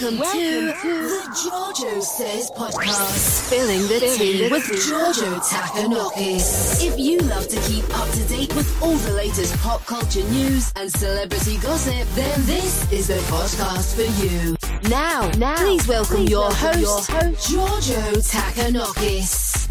Welcome, Welcome to, to, the Giorgio Says podcast. Spilling the tea with Giorgio Takanokis. If you love to keep up to date with all the latest pop culture news and celebrity gossip, then this is the podcast for you. Now, now, please welcome, please your, welcome host, your host, Giorgio Takanokis.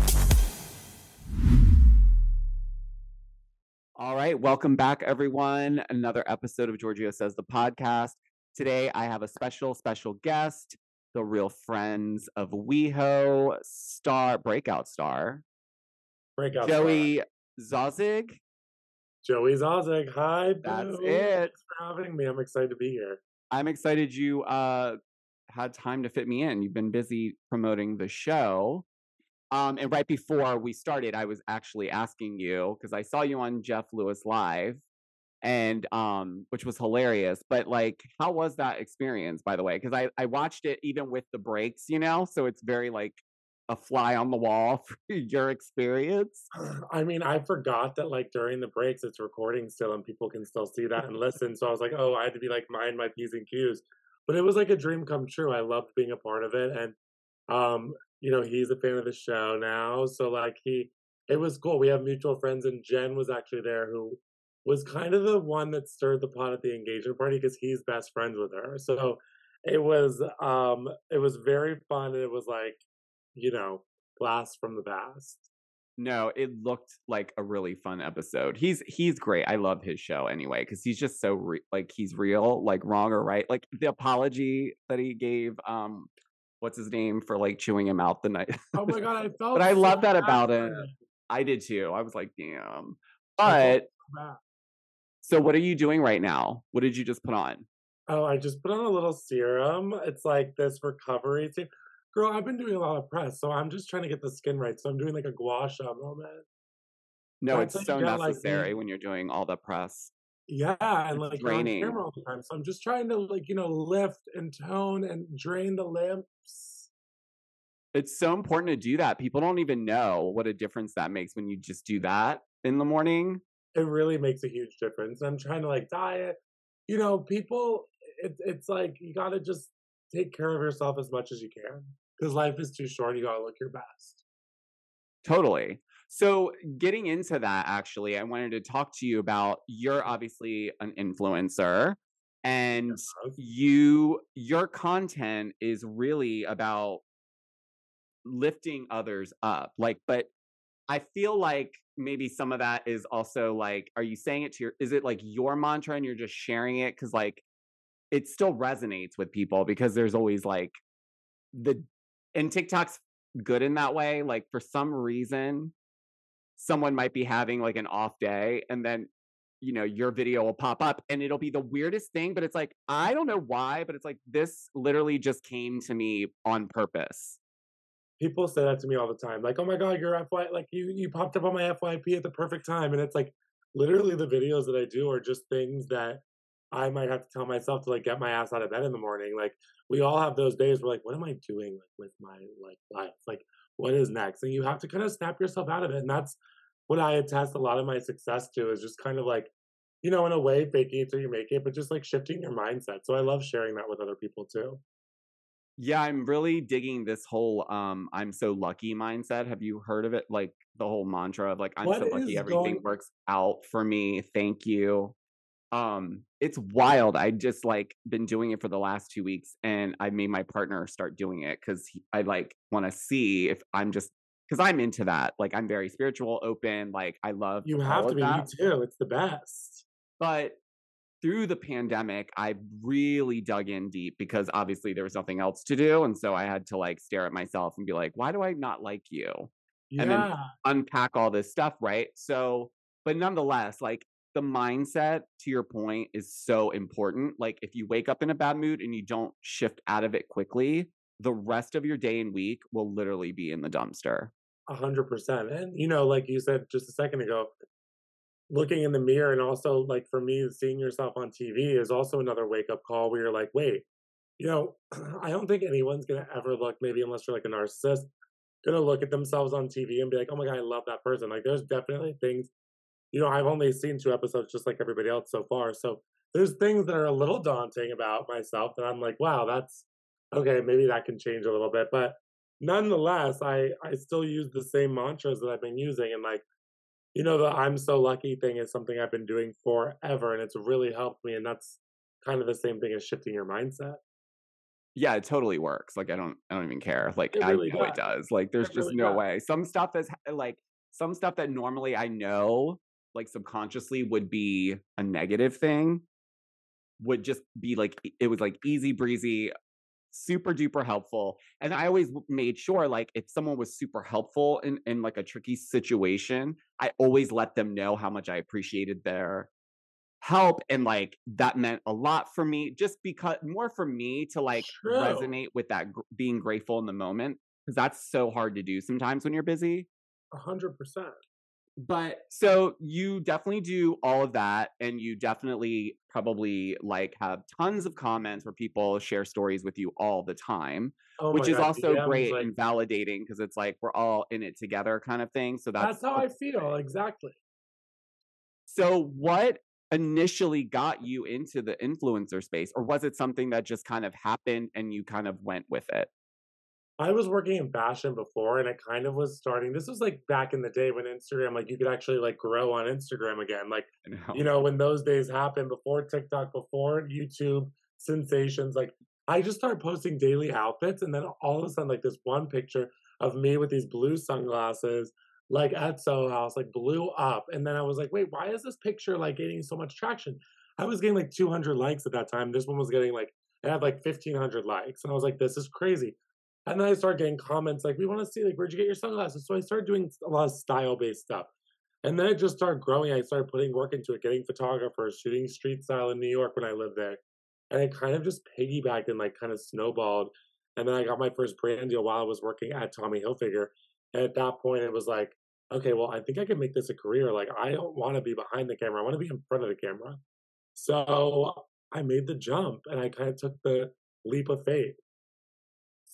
All right, welcome back, everyone. Another episode of Giorgio Says the podcast. Today, I have a special, special guest, the real friends of WeHo star, breakout star, breakout Joey star. Zauzig. Joey Zauzig. Hi, That's it. Thanks for having me. I'm excited to be here. I'm excited you uh, had time to fit me in. You've been busy promoting the show. Um, and right before we started, I was actually asking you because I saw you on Jeff Lewis Live and um which was hilarious but like how was that experience by the way? Because i i watched it even with the breaks you know? So it's very like a fly on the wall for your experience. I mean i forgot that like during the breaks it's recording still and people can still see that and listen so i was like oh i had to be like mind my p's and q's. But it was like a dream come true i loved being a part of it and um you know he's a fan of the show now so like he it was cool we have mutual friends and jen was actually there who was kind of the one that stirred the pot at the engagement party because he's best friends with her. So it was um it was very fun and it was like, you know, blast from the past. No, it looked like a really fun episode. He's he's great. I love his show anyway because he's just so re- like he's real, like wrong or right. Like the apology that he gave um what's his name for like chewing him out the night. Oh my god, I felt But I so love that about it. I did too. I was like, damn. But so what are you doing right now? What did you just put on? Oh, I just put on a little serum. It's like this recovery serum. Girl, I've been doing a lot of press, so I'm just trying to get the skin right. So I'm doing like a gua sha moment. No, That's it's so get, like, necessary when you're doing all the press. Yeah, and It's like you're on camera all the time. So I'm just trying to like, you know, lift and tone and drain the lips. It's so important to do that. People don't even know what a difference that makes when you just do that in the morning. It really makes a huge difference. I'm trying to like diet. You know, people it's it's like you gotta just take care of yourself as much as you can. Because life is too short, you gotta look your best. Totally. So, getting into that, actually, I wanted to talk to you about you're obviously an influencer and Yes. you your content is really about lifting others up like but i feel like maybe some of that is also like are you saying it to your is it like your mantra and you're just sharing it? Because like it still resonates with people because there's always like the and tiktok's good in that way like for some reason someone might be having like an off day and then you know your video will pop up and it'll be the weirdest thing but it's like i don't know why but it's like this literally just came to me on purpose People say that to me all the time. Like, oh my god, you're FY like you you popped up on my FYP at the perfect time. And it's like literally the videos that I do are just things that I might have to tell myself to like get my ass out of bed in the morning. Like we all have those days where like, what am I doing like with my like life? Like what is next? And you have to kind of snap yourself out of it. And that's what I attest a lot of my success to is just kind of like, you know, in a way, faking it till you make it, but just like shifting your mindset. So I love sharing that with other people too. Yeah i'm really digging this whole um i'm so lucky mindset. Have you heard of it? Like the whole mantra of like i'm What so lucky everything going- works out for me. Thank you. Um it's wild. I just like been doing it for the last two weeks and i made my partner start doing it because i like want to see if i'm just because i'm into that. Like i'm very spiritual open like i love You have to be, me that. too. It's the best. but through the pandemic i really dug in deep because obviously there was nothing else to do and so i had to like stare at myself and be like why do i not like you? And then- unpack all this stuff right? So but nonetheless like the mindset to your point is so important. Like if you wake up in a bad mood and you don't shift out of it quickly the rest of your day and week will literally be in the dumpster. A hundred percent. And you know, like you said just a second ago, looking in the mirror and also like for me, seeing yourself on TV is also another wake up call where you're like, wait, you know, I don't think anyone's gonna ever look, maybe unless you're like a narcissist, gonna look at themselves on TV and be like, oh my god, I love that person. Like there's definitely things, you know, I've only seen two episodes just like everybody else so far. So there's things that are a little daunting about myself that I'm like, wow, that's okay, maybe that can change a little bit. But nonetheless, I I still use the same mantras that I've been using, and like, you know, the "I'm so lucky" thing is something I've been doing forever, and it's really helped me. And that's kind of the same thing as shifting your mindset. Yeah, it totally works. Like I don't I don't even care. Like It I really know it does. does. Like there's It just really no does. way. Some stuff is ha- eh, like some stuff that normally I know like subconsciously would be a negative thing would just be like it was like easy breezy super duper helpful and i always made sure like if someone was super helpful in in like a tricky situation i always let them know how much i appreciated their help and like that meant a lot for me just because more for me to like True. resonate with that gr- being grateful in the moment because that's so hard to do sometimes when you're busy A hundred percent. But so you definitely do all of that and you definitely probably like have tons of comments where people share stories with you all the time Oh which is God, also great like, and validating because it's like we're all in it together kind of thing so that's that's how I feel exactly. so what initially got you into the influencer space or was it something that just kind of happened and you kind of went with it I was working in fashion before, and it kind of was starting. This was like back in the day when Instagram, like you could actually like grow on Instagram again. Like you know? you know when those days happened before TikTok, before YouTube sensations. Like I just started posting daily outfits, and then all of a sudden, like this one picture of me with these blue sunglasses, like at Soho House, like blew up. And then I was like, wait, why is this picture like getting so much traction? I was getting like 200 likes at that time. This one was getting like it had like 1500 likes, and I was like, this is crazy. And then I started getting comments like, we want to see, like, where'd you get your sunglasses? So I started doing a lot of style based stuff. And then it just started growing. I started putting work into it, getting photographers, shooting street style in New York when I lived there. And it kind of just piggybacked and like kind of snowballed. And then I got my first brand deal while I was working at Tommy Hilfiger. And at that point, it was like, okay, well, I think I can make this a career. Like, I don't want to be behind the camera, I want to be in front of the camera. So I made the jump and I kind of took the leap of faith.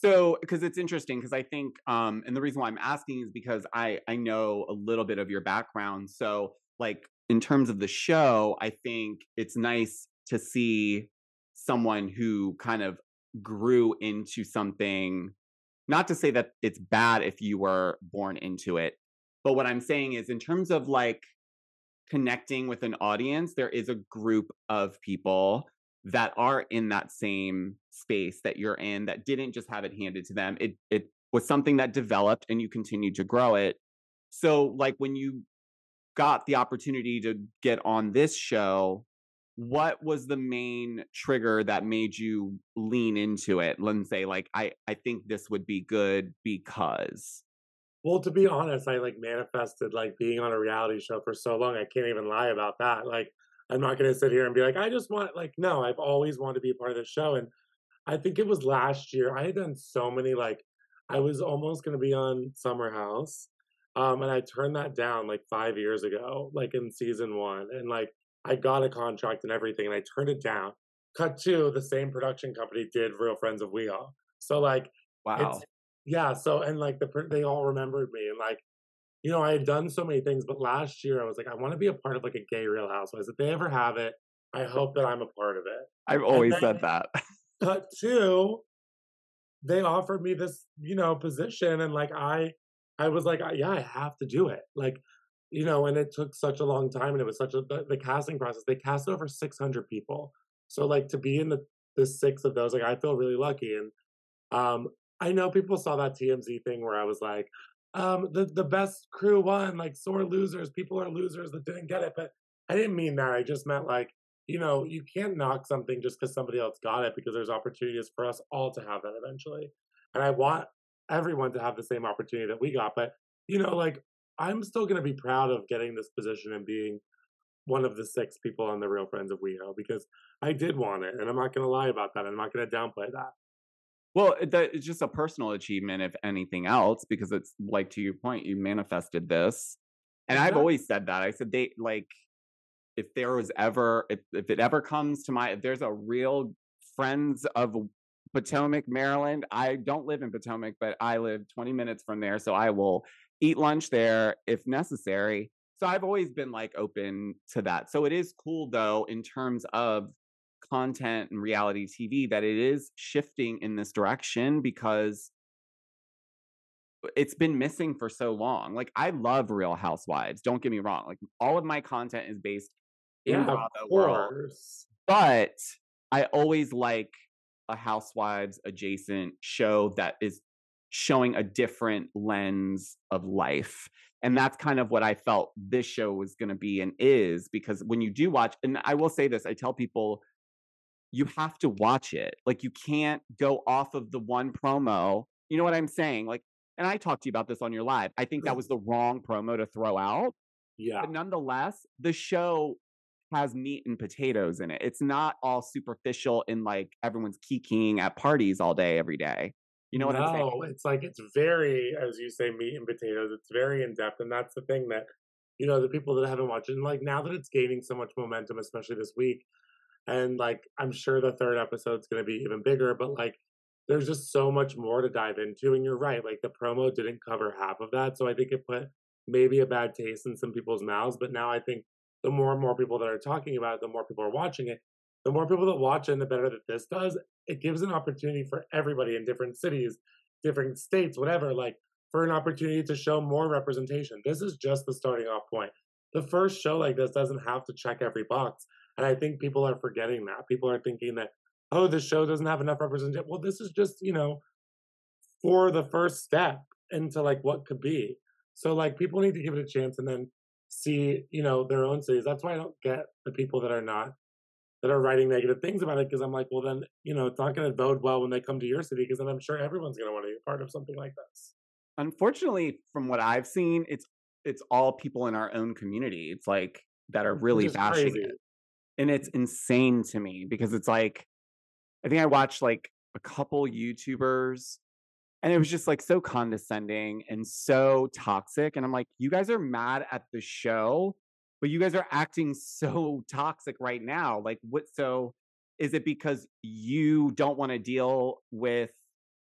So, because it's interesting, because I think, um, and the reason why I'm asking is because I I know a little bit of your background. So, like in terms of the show, I think it's nice to see someone who kind of grew into something. Not to say that it's bad if you were born into it, but what I'm saying is, in terms of like connecting with an audience, there is a group of people that are in that same space that you're in that didn't just have it handed to them. It it was something that developed and you continued to grow it. So like when you got the opportunity to get on this show, what was the main trigger that made you lean into it? Let's say like I I think this would be good because Well, to be honest, I like manifested like being on a reality show for so long. I can't even lie about that. Like, I'm not going to sit here and be like, I just want, like, no, I've always wanted to be a part of the show. And I think it was last year. I had done so many, like, I was almost going to be on Summer House. Um, and I turned that down like five years ago, like in season one. And like, I got a contract and everything, and I turned it down. Cut to the same production company did Real Friends of WeHo. So, like, wow. yeah so and like the they all remembered me and like you know i had done so many things but last year i was like i want to be a part of like a gay real housewives. If they ever have it i hope that i'm a part of it. I've always said that. cut two they offered me this you know position and like i i was like yeah i have to do it. Like you know and it took such a long time and it was such a the, the casting process they cast over 600 people. So like to be in the the six of those like i feel really lucky and um i know people saw that tmz thing where i was like um the the best crew won like sore losers people are losers that didn't get it but i didn't mean that i just meant like you know you can't knock something just because somebody else got it because there's opportunities for us all to have that eventually and i want everyone to have the same opportunity that we got but you know like i'm still to be proud of getting this position and being one of the six people on the real friends of WeHo because I did want it, and I'm not to lie about that. I'm not to downplay that. Well, that it's just a personal achievement, if anything else, because it's like to your point, you manifested this, and I've uh-huh. always said that. I said they like if there was ever if if it ever comes to my if there's a real friends of Potomac, Maryland. I don't live in Potomac, but I live 20 minutes from there, so I will eat lunch there if necessary. So I've always been like open to that. So it is cool though in terms of content and reality TV that it is shifting in this direction because it's been missing for so long. Like I love Real Housewives. Don't get me wrong. Like all of my content is based in Yeah, Bravo world, but I always like a Housewives adjacent show that is showing a different lens of life. And that's kind of what I felt this show was going to be and is because when you do watch, and I will say this, I tell people you have to watch it. Like you can't go off of the one promo. You know what I'm saying? Like, and I talked to you about this on your live. I think that was the wrong promo to throw out. Yeah. But nonetheless, the show has meat and potatoes in it. It's not all superficial and like everyone's kikiing at parties all day, every day. You know what I'm saying? No, it's like it's very, as you say, meat and potatoes. It's very in depth, and that's the thing that you know the people that haven't watched it. And like now that it's gaining so much momentum, especially this week, and like I'm sure the third episode's going to be even bigger. But like, there's just so much more to dive into. And you're right, like the promo didn't cover half of that, so I think it put maybe a bad taste in some people's mouths. But now I think the more and more people that are talking about it, the more people are watching it. The more people that watch it, and the better that this does, it gives an opportunity for everybody in different cities, different states, whatever, like for an opportunity to show more representation. This is just the starting off point. The first show like this doesn't have to check every box. And I think people are forgetting that. People are thinking that, oh, this show doesn't have enough representation. Well, this is just, you know, for the first step into like what could be. So like people need to give it a chance and then see, you know, their own cities. That's why I don't get the people that are not that are writing negative things about it because I'm like, well, then you know, it's not going to bode well when they come to your city because then I'm sure everyone's going to want to be a part of something like this. Unfortunately, from what I've seen, it's it's all people in our own community. It's like that are really bashing crazy. it. And it's insane to me because it's like I think I watched like a couple YouTubers and it was just like so condescending and so toxic. And I'm like, you guys are mad at the show, but you guys are acting so toxic right now. Like, what? So, is it because you don't want to deal with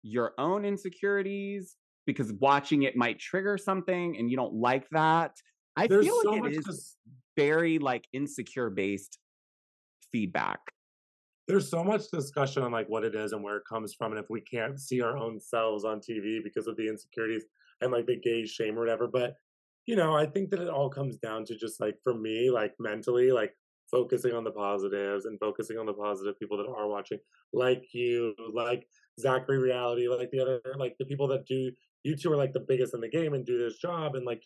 your own insecurities? Because watching it might trigger something and you don't like that? I There's feel like much it is very like insecure based feedback. there's so much discussion on like what it is and where it comes from and if we can't see our own selves on tv because of the insecurities and like the gay shame or whatever but you know i think that it all comes down to just like for me like mentally like focusing on the positives and focusing on the positive people that are watching like you like zachary reality like the other like the people that do YouTube are like the biggest in the game and do this job and like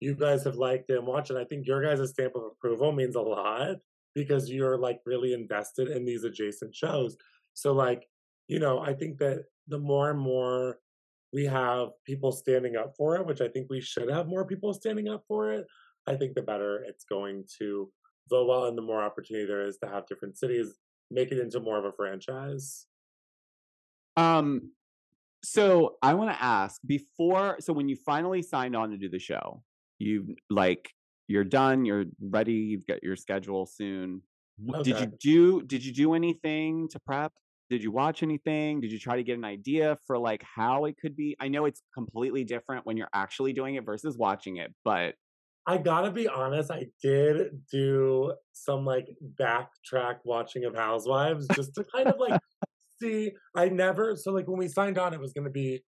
you guys have liked it and watched it i think your guys' stamp of approval means a lot because you're like really invested in these adjacent shows. So like, you know, I think that the more and more we have people standing up for it, which I think we should have more people standing up for it, I think the better it's going to go well and the more opportunity there is to have different cities make it into more of a franchise. Um, so I want to ask before. So when you finally signed on to do the show, you like you're done. You're ready. You've got your schedule soon. W- Did you do? Did you do anything to prep? Did you watch anything? Did you try to get an idea for like how it could be? I know it's completely different when you're actually doing it versus watching it, but I gotta be honest, I did do some like backtrack watching of Housewives just to kind of like see. I never so like when we signed on, it was gonna be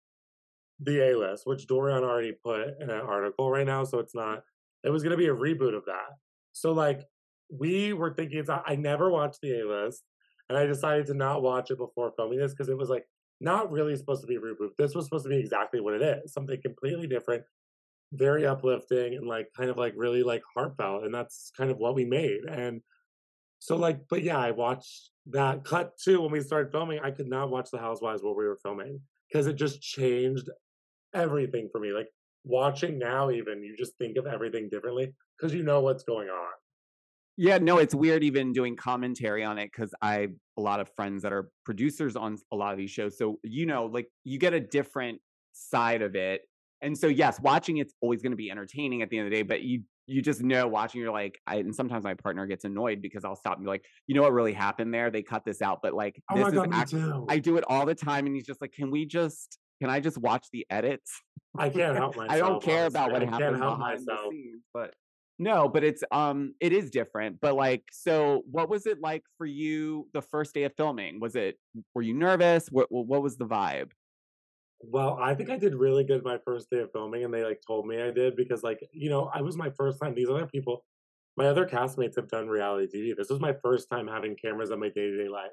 the A list, which Dorion already put in an article right now, so it's not. It was gonna be a reboot of that. So like we were thinking, I never watched the A list, and I decided to not watch it before filming this because it was like not really supposed to be a reboot. This was supposed to be exactly what it is, something completely different very uplifting and like kind of like really like heartfelt and that's kind of what we made and so like but yeah i watched that cut too when we started filming i could not watch the housewives while we were filming because it just changed everything for me like watching now even you just think of everything differently because you know what's going on Yeah, no, it's weird even doing commentary on it because I a lot of friends that are producers on a lot of these shows. So you know, like you get a different side of it. And so yes, watching it's always going to be entertaining at the end of the day, but you you just know watching you're like I and sometimes my partner gets annoyed because I'll stop and be like, you know what really happened there? They cut this out, but like oh this is god act- I do it all the time and he's just like, "Can we just can I just watch the edits?" I can't help myself I don't care about what. I help behind the myself scenes, but No, but it's um it is different. But like so what was it like for you the first day of filming? Was it were you nervous? What what was the vibe? Well, I think I did really good my first day of filming and they like told me I did because like, you know, I was my first time. These other people, my other castmates have done reality TV. This was my first time having cameras on my day-to-day life.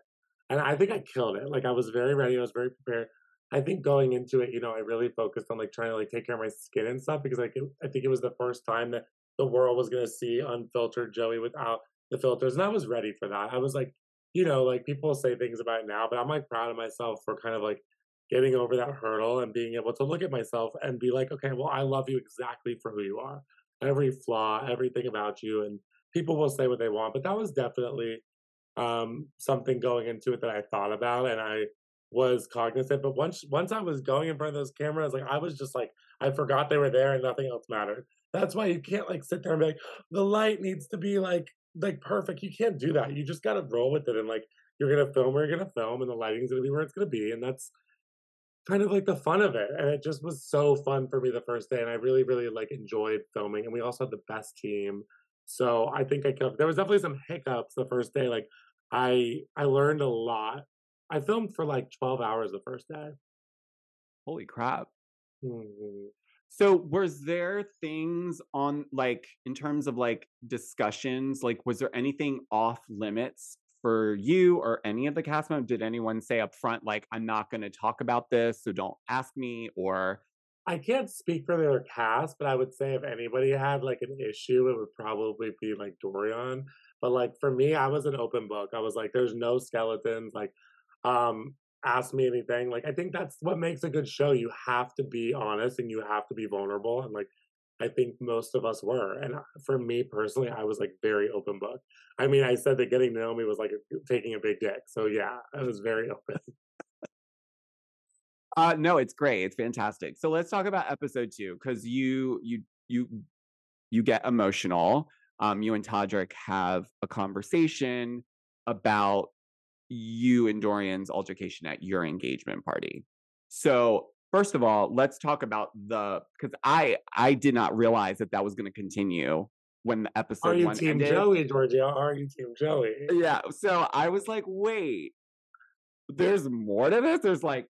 And I think I killed it. Like I was very ready, I was very prepared. I think going into it, you know, I really focused on like trying to like take care of my skin and stuff because like I think it was the first time that the world was going to see unfiltered Joey without the filters. And I was ready for that. I was like, you know, like people say things about it now, but I'm like proud of myself for kind of like getting over that hurdle and being able to look at myself and be like, okay, well, I love you exactly for who you are. Every flaw, everything about you. And people will say what they want, but that was definitely um, something going into it that I thought about and I was cognizant. But once once I was going in front of those cameras, like I was just like I forgot they were there and nothing else mattered. That's why you can't like sit there and be like, the light needs to be like like perfect. You can't do that. You just gotta roll with it and like you're gonna film where you're gonna film and the lighting's gonna be where it's gonna be. And that's kind of like the fun of it. And it just was so fun for me the first day. And I really, really like enjoyed filming. And we also had the best team. So I think I killed there was definitely some hiccups the first day. Like I I learned a lot. I filmed for like 12 hours the first day. Holy crap. Mm-hmm. So was there things on like in terms of like discussions, like was there anything off limits for you or any of the cast members? Did anyone say up front, like, I'm not gonna talk about this, so don't ask me or I can't speak for their cast, but I would say if anybody had like an issue, it would probably be like Dorion. But like for me, I was an open book. I was like, there's no skeletons. Like, um, ask me anything. Like, I think that's what makes a good show. You have to be honest and you have to be vulnerable. And like, I think most of us were. And uh, for me personally, I was like very open book. I mean, I said that getting to know me was like taking a big dick. So yeah, I was very open. Uh, no, it's great. It's fantastic. So let's talk about episode two because you you you you get emotional. Um, you and Todrick have a conversation about you and Dorion's altercation at your engagement party. So first of all, let's talk about the because I I did not realize that that was going to continue when the episode Are you Team ended. Joey, Georgia? Are you Team Joey? Yeah, so I was like, wait, there's more to this. There's like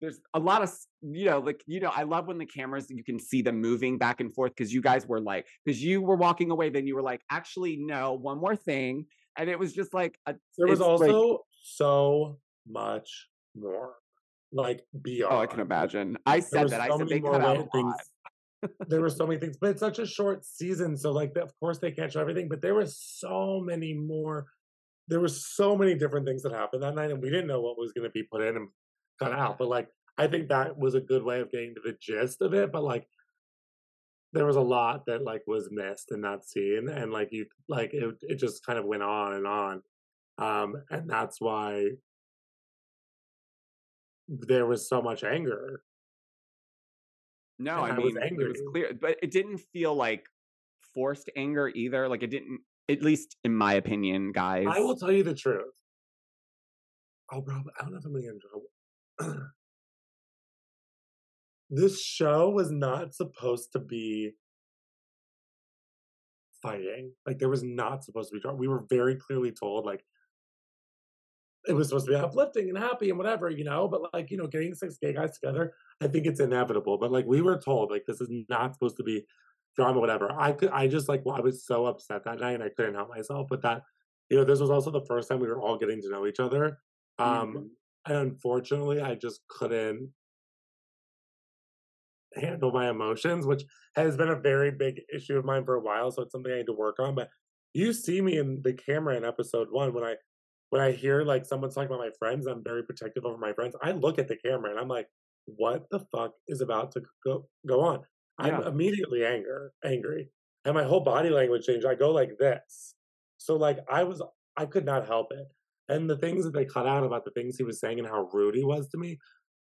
there's a lot of you know like you know i love when the cameras you can see them moving back and forth because you guys were like because you were walking away then you were like actually no one more thing and it was just like a, There was also like- so much more, like beyond. oh i can imagine i said that i so said many they cut out lot there were so many things, but it's such a short season, so like of course they can't show everything. But there were so many more. There were so many different things that happened that night, and we didn't know what was going to be put in and cut out. But like, I think that was a good way of getting to the gist of it. But like, there was a lot that like was missed in that scene, and like you, like it, it just kind of went on and on, um, and that's why there was so much anger. no i I mean was it was clear but it didn't feel like forced anger either like it didn't at least in my opinion guys I will tell you the truth. Oh, bro, I don't know if I'm gonna get in trouble. this show was not supposed to be fighting. Like, there was not supposed to be. We were very clearly told, like, it was supposed to be uplifting and happy and whatever, you know. But like, you know, getting six gay guys together, I think it's inevitable. But like, we were told, like, this is not supposed to be drama, whatever. I could, I just like, well, I was so upset that night, and I couldn't help myself. But that, you know, this was also the first time we were all getting to know each other. Um, Mhm. and unfortunately, I just couldn't handle my emotions, which has been a very big issue of mine for a while. So it's something I need to work on. But you see me in the camera in episode one when I when I hear like someone's talking about my friends, I'm very protective over my friends. I look at the camera and I'm like, what the fuck is about to go go on? I'm immediately anger angry. And my whole body language changed. I go like this. So like I was I could not help it. And the things that they cut out about the things he was saying and how rude he was to me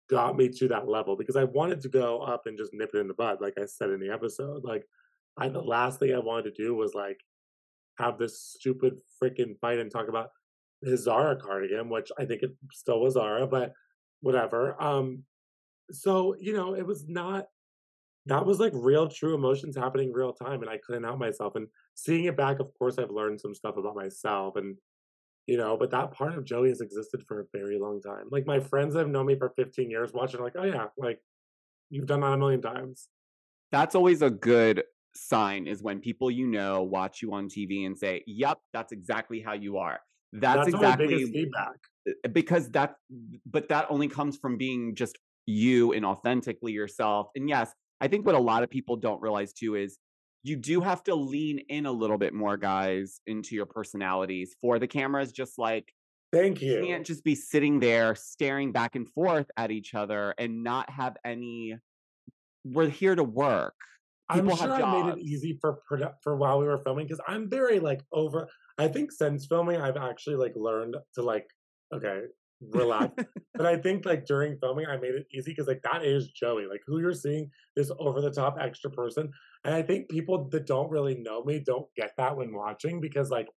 got me to that level because I wanted to go up and just nip it in the bud, like I said in the episode. Like I the last thing I wanted to do was like have this stupid freaking fight and talk about his Zara cardigan, which I think it still was Zara, but whatever. Um so, you know, it was not that was like real, true emotions happening real time, and I couldn't help myself. And seeing it back, of course, I've learned some stuff about myself, and you know, but that part of Joey has existed for a very long time. Like my friends that have known me for 15 years, watching, like, oh yeah, like you've done that a million times. That's always a good sign is when people you know watch you on TV and say, "Yep, that's exactly how you are." That's, That's exactly feedback. Eh, eh, because that but that only comes from being just you and authentically yourself. And yes, I think what a lot of people don't realize too is you do have to lean in a little bit more, guys, into your personalities for the cameras. Just like Thank you you. can't just be sitting there staring back and forth at each other and not have any. We're here to work. I'm People sure I made it easy for for while we were filming because I'm very like over. I think since filming, I've actually like learned to like okay relax. but I think like during filming, I made it easy because like that is Joey. Like who you're seeing, this over the top extra person, and I think people that don't really know me don't get that when watching because like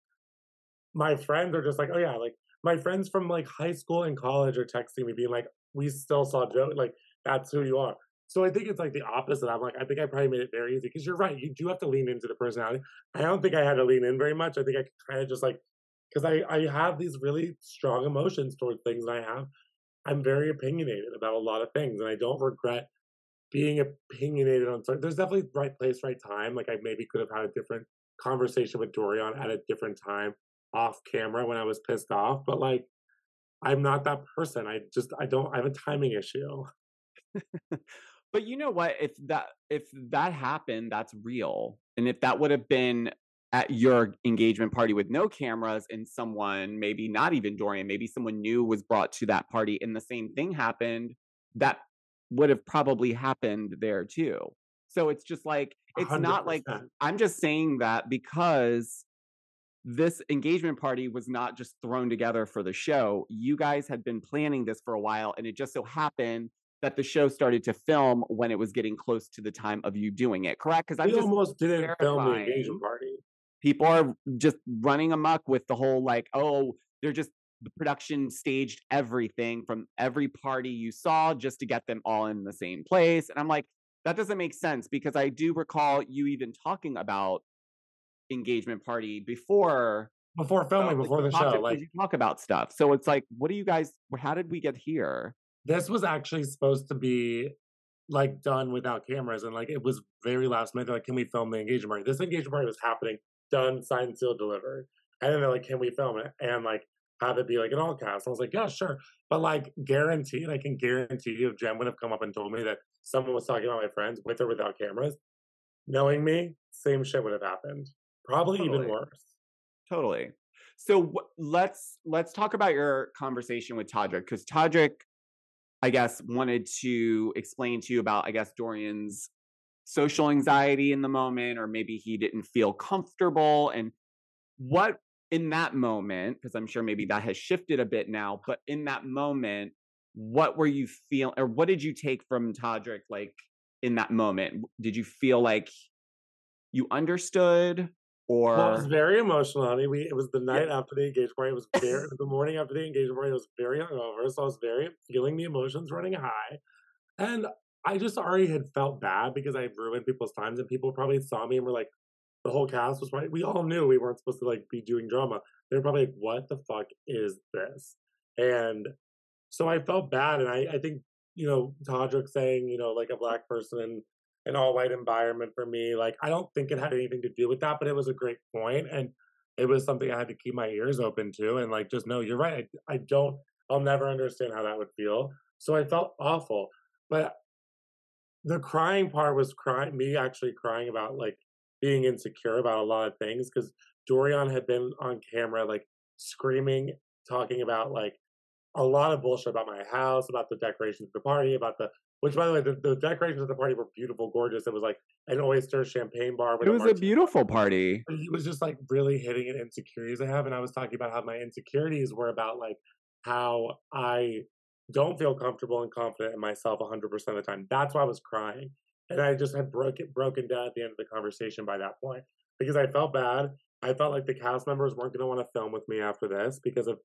my friends are just like, oh yeah, like my friends from like high school and college are texting me being like, we still saw Joey. Like that's who you are. So I think it's like the opposite. I'm like, I think I probably made it very easy because you're right. You do have to lean into the personality. I don't think I had to lean in very much. I think I kind of just like, because I, I have these really strong emotions towards things I have, I'm very opinionated about a lot of things and I don't regret being opinionated on certain, there's definitely right place, right time. Like I maybe could have had a different conversation with Dorion at a different time off camera when I was pissed off, but like, I'm not that person. I just, I don't, I have a timing issue. But you know what? If that if that happened, that's real. And if that would have been at your engagement party with no cameras and someone, maybe not even Dorion, maybe someone new was brought to that party and the same thing happened, that would have probably happened there too. So it's just like it's not like I'm just saying that because this engagement party was not just thrown together for the show. You guys had been planning this for a while, and it just so happened that the show started to film when it was getting close to the time of you doing it. Correct? Because just almost didn't film the engagement party. people are just running amok with the whole like, oh, they're just the production staged everything from every party you saw just to get them all in the same place. And I'm like, that doesn't make sense because I do recall you even talking about engagement party before Before filming, like, before the show. Like you talk about stuff. So it's like, what do you guys? How did we get here? This was actually supposed to be like done without cameras and like it was very last minute. They're like, can we film the engagement party? This engagement party was happening, done, signed, sealed, delivered. And then they're like, can we film it? And like have it be like an all cast. I was like, yeah, sure. But like guaranteed, I can guarantee you if Jen would have come up and told me that someone was talking about my friends with or without cameras, knowing me, same shit would have happened. Probably even worse. Totally. So wh- let's let's talk about your conversation with Todrick because Todrick, I guess, wanted to explain to you about I guess Dorion's social anxiety in the moment, or maybe he didn't feel comfortable, and what in that moment because I'm sure maybe that has shifted a bit now, but in that moment, what were you feeling, or what did you take from Todrick like in that moment? Did you feel like you understood? Or Well, it was very emotional, honey. We it was the night Yeah. after the engagement party. It was very the morning after the engagement party. I was very hungover, so I was very feeling the emotions running high, and I just already had felt bad because I ruined people's times, and people probably saw me and were like, the whole cast was right. We all knew we weren't supposed to like be doing drama. They were probably like, "What the fuck is this?" And so I felt bad, and I I think you know Todrick saying you know like a black person in an all white environment for me. Like, I don't think it had anything to do with that, but it was a great point, and it was something I had to keep my ears open to, and like, just know you're right. I, I don't. I'll never understand how that would feel. So I felt awful, but the crying part was crying. Me actually crying about like being insecure about a lot of things because Dorion had been on camera like screaming, talking about like a lot of bullshit about my house, about the decorations of the party, about the which by the way, the, the decorations of the party were beautiful, gorgeous. It was like an oyster champagne bar it was a martini. beautiful party. But he was just like really hitting at insecurities I have, and I was talking about how my insecurities were about like how I don't feel comfortable and confident in myself 100% of the time. That's why I was crying, and I just had broken broken down at the end of the conversation by that point because I felt bad. I felt like the cast members weren't going to want to film with me after this because of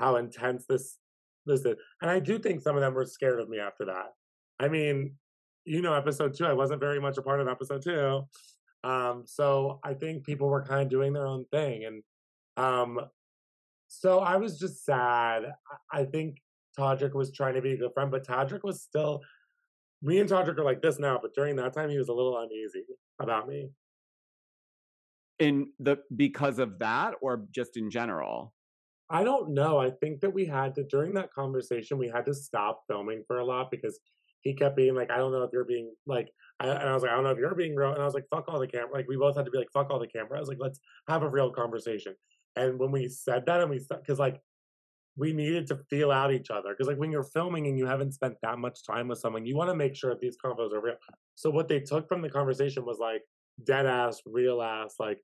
how intense this this is, and I do think some of them were scared of me after that. I mean, you know, episode two, I wasn't very much a part of episode two. Um, so I think people were kind of doing their own thing. And um, so I was just sad. I think Todrick was trying to be a good friend, but Todrick was still, me and Todrick are like this now, but during that time, he was a little uneasy about me. In the, because of that or just in general? I don't know. I think that we had to, during that conversation, we had to stop filming for a lot because he kept being like, I don't know if you're being like, I, and I was like, I don't know if you're being real. And I was like, fuck all the camera. Like, we both had to be like, fuck all the camera. I was like, let's have a real conversation. And when we said that, and we, because like, we needed to feel out each other. Because like when you're filming and you haven't spent that much time with someone, you want to make sure that these convos are real. So what they took from the conversation was like dead ass, real ass, like,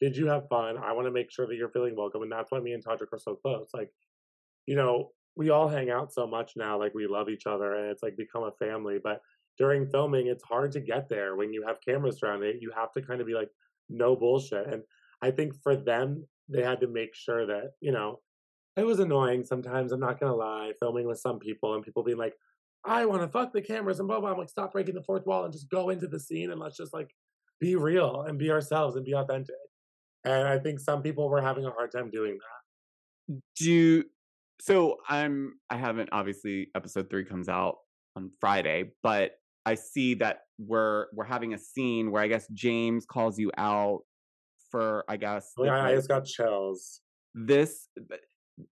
did you have fun? I want to make sure that you're feeling welcome. And that's why me and Todrick are so close. Like, you know, we all hang out so much now, like we love each other and it's like become a family. But during filming, it's hard to get there when you have cameras around it. You have to kind of be like, no bullshit. And I think for them, they had to make sure that, you know, it was annoying sometimes. I'm not going to lie, filming with some people and people being like, I want to fuck the cameras and blah, blah. I'm like, stop breaking the fourth wall and just go into the scene and let's just like be real and be ourselves and be authentic. And I think some people were having a hard time doing that. Do so I'm I haven't obviously episode 3 comes out on Friday, but I see that we're we're having a scene where I guess Jaymes calls you out for I guess oh, yeah, I just got chills. This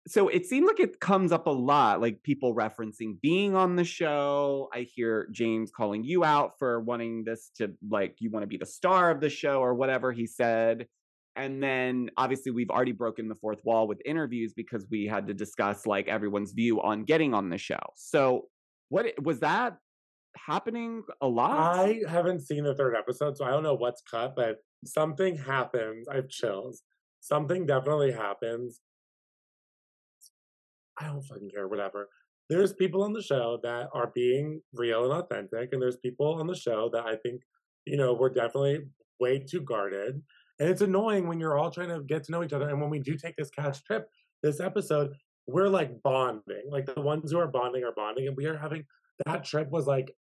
so it seemed like it comes up a lot like people referencing being on the show i hear Jaymes calling you out for wanting this to like you want to be the star of the show or whatever he said and then obviously we've already broken the fourth wall with interviews because we had to discuss like everyone's view on getting on the show. So what was that happening a lot? I haven't seen the third episode so i don't know what's cut but something happens. I have chills. Something definitely happens. I don't fucking care whatever. There's people on the show that are being real and authentic and there's people on the show that i think you know we're definitely way too guarded and it's annoying when you're all trying to get to know each other. And when we do take this cast trip, this episode, we're like bonding. Like the ones who are bonding are bonding. And we are having that trip was like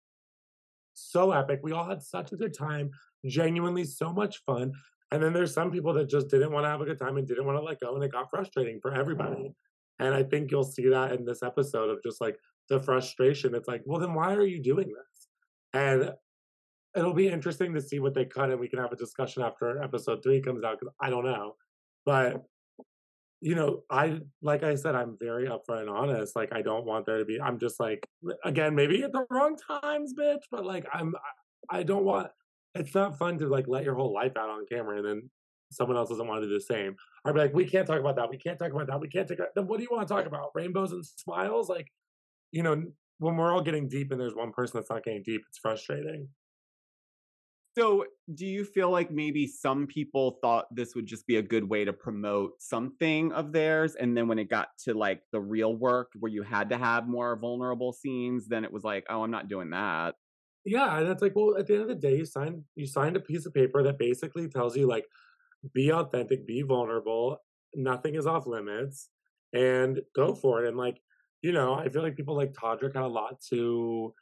so epic. We all had such a good time, genuinely so much fun. And then there's some people that just didn't want to have a good time and didn't want to let go. And it got frustrating for everybody. And I think you'll see that in this episode of just like the frustration. It's like, well, then why are you doing this? And it'll be interesting to see what they cut and we can have a discussion after episode three comes out because I don't know. But you know, I like I said, I'm very upfront and honest. Like I don't want there to be I'm just like again, maybe at the wrong times, bitch, but like I'm I don't want it's not fun to like let your whole life out on camera and then someone else doesn't want to do the same. I'd be like, we can't talk about that. We can't talk about that. We can't take then what do you want to talk about? Rainbows and smiles? Like, you know, when we're all getting deep and there's one person that's not getting deep, it's frustrating. So, do you feel like maybe some people thought this would just be a good way to promote something of theirs? And then when it got to like the real work where you had to have more vulnerable scenes, then it was like, oh, I'm not doing that. Yeah. And it's like, well, at the end of the day, you signed you signed a piece of paper that basically tells you like be authentic, be vulnerable, nothing is off limits, and go for it. And like, you know, I feel like people like Todrick had a lot to